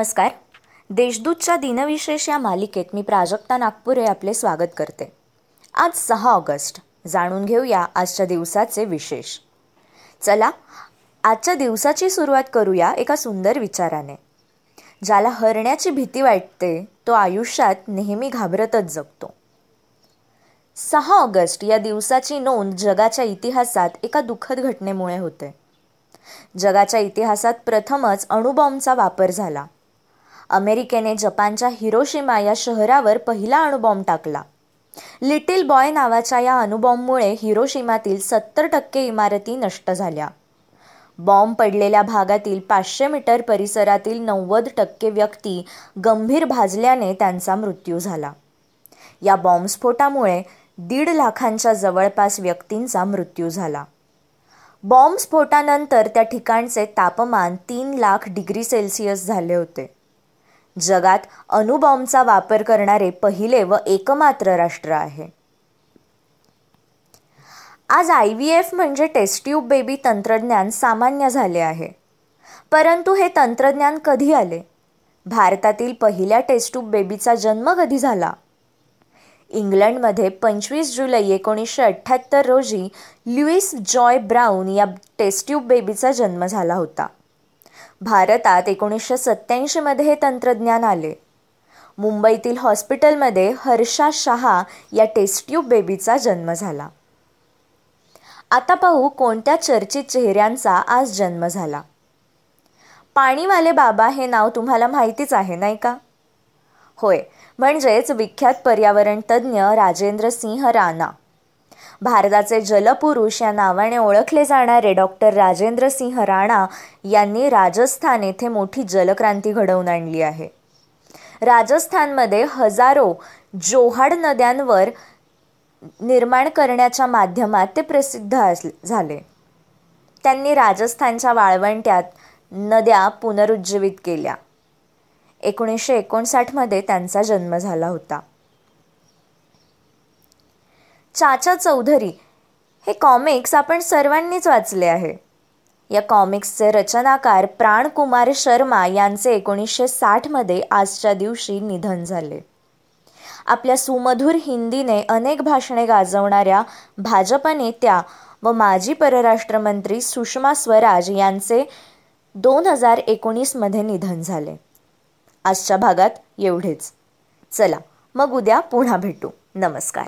नमस्कार. देशदूतच्या दिनविशेष या मालिकेत मी प्राजक्ता नागपुरे आपले स्वागत करते. आज सहा ऑगस्ट. जाणून घेऊया आजच्या दिवसाचे विशेष. चला आजच्या दिवसाची सुरुवात करूया एका सुंदर विचाराने. ज्याला हरण्याची भीती वाटते तो आयुष्यात नेहमी घाबरतच जगतो. सहा ऑगस्ट या दिवसाची नोंद जगाच्या इतिहासात एका दुःखद घटनेमुळे होते. जगाच्या इतिहासात प्रथमच अणुबॉम्बचा वापर झाला. अमेरिकेने जपानच्या हिरोशिमा या शहरावर पहिला अणुबॉम्ब टाकला. लिटिल बॉय नावाच्या या अणुबॉम्बमुळे हिरोशिमातील सत्तर टक्के इमारती नष्ट झाल्या. बॉम्ब पडलेल्या भागातील पाचशे मीटर परिसरातील नव्वद टक्के व्यक्ती गंभीर भाजल्याने त्यांचा मृत्यू झाला. या बॉम्बस्फोटामुळे दीड लाखांच्या जवळपास व्यक्तींचा मृत्यू झाला. बॉम्बस्फोटानंतर त्या ठिकाणचे तापमान तीन लाख डिग्री सेल्सिअस झाले होते. जगात अणुबॉम्बचा वापर करणारे पहिले व एकमात्र राष्ट्र आहे. आज आय व्ही एफ म्हणजे टेस्ट्यूब बेबी तंत्रज्ञान सामान्य झाले आहे. परंतु हे तंत्रज्ञान कधी आले? भारतातील पहिल्या टेस्ट्यूब बेबीचा जन्म कधी झाला? इंग्लंडमध्ये पंचवीस जुलै एकोणीसशे अठ्ठ्याहत्तर रोजी ल्युईस जॉय ब्राऊन या टेस्ट्यूब बेबीचा जन्म झाला होता. भारतात एकोणीसशे सत्त्याऐंशीमध्ये हे तंत्रज्ञान आले. मुंबईतील हॉस्पिटलमध्ये हर्षा शहा या टेस्ट्यूब बेबीचा जन्म झाला. आता पाहू कोणत्या चर्चित चेहऱ्यांचा आज जन्म झाला. पाणीवाले बाबा हे नाव तुम्हाला माहितीच आहे नाही का? होय म्हणजेच विख्यात पर्यावरण तज्ज्ञ राजेंद्र सिंह राणा. भारताचे जलपुरुष या नावाने ओळखले जाणारे डॉक्टर राजेंद्र सिंह राणा यांनी राजस्थान येथे मोठी जलक्रांती घडवून आणली आहे. राजस्थानमध्ये हजारो जोहाड नद्यांवर निर्माण करण्याच्या माध्यमात ते प्रसिद्ध झाले. त्यांनी राजस्थानच्या वाळवंट्यात नद्या पुनरुज्जीवित केल्या. एकोणीसशे एकोणसाठमध्ये त्यांचा जन्म झाला होता. चाचा चौधरी हे कॉमिक्स आपण सर्वांनीच वाचले आहे. या कॉमिक्सचे रचनाकार प्राणकुमार शर्मा यांचे एकोणीसशे साठमध्ये आजच्या दिवशी निधन झाले. आपल्या सुमधुर हिंदीने अनेक भाषणे गाजवणाऱ्या भाजप नेत्या व माजी परराष्ट्रमंत्री सुषमा स्वराज यांचे दोन हजार एकोणीसमध्ये निधन झाले. आजच्या भागात एवढेच. चला मग उद्या पुन्हा भेटू. नमस्कार.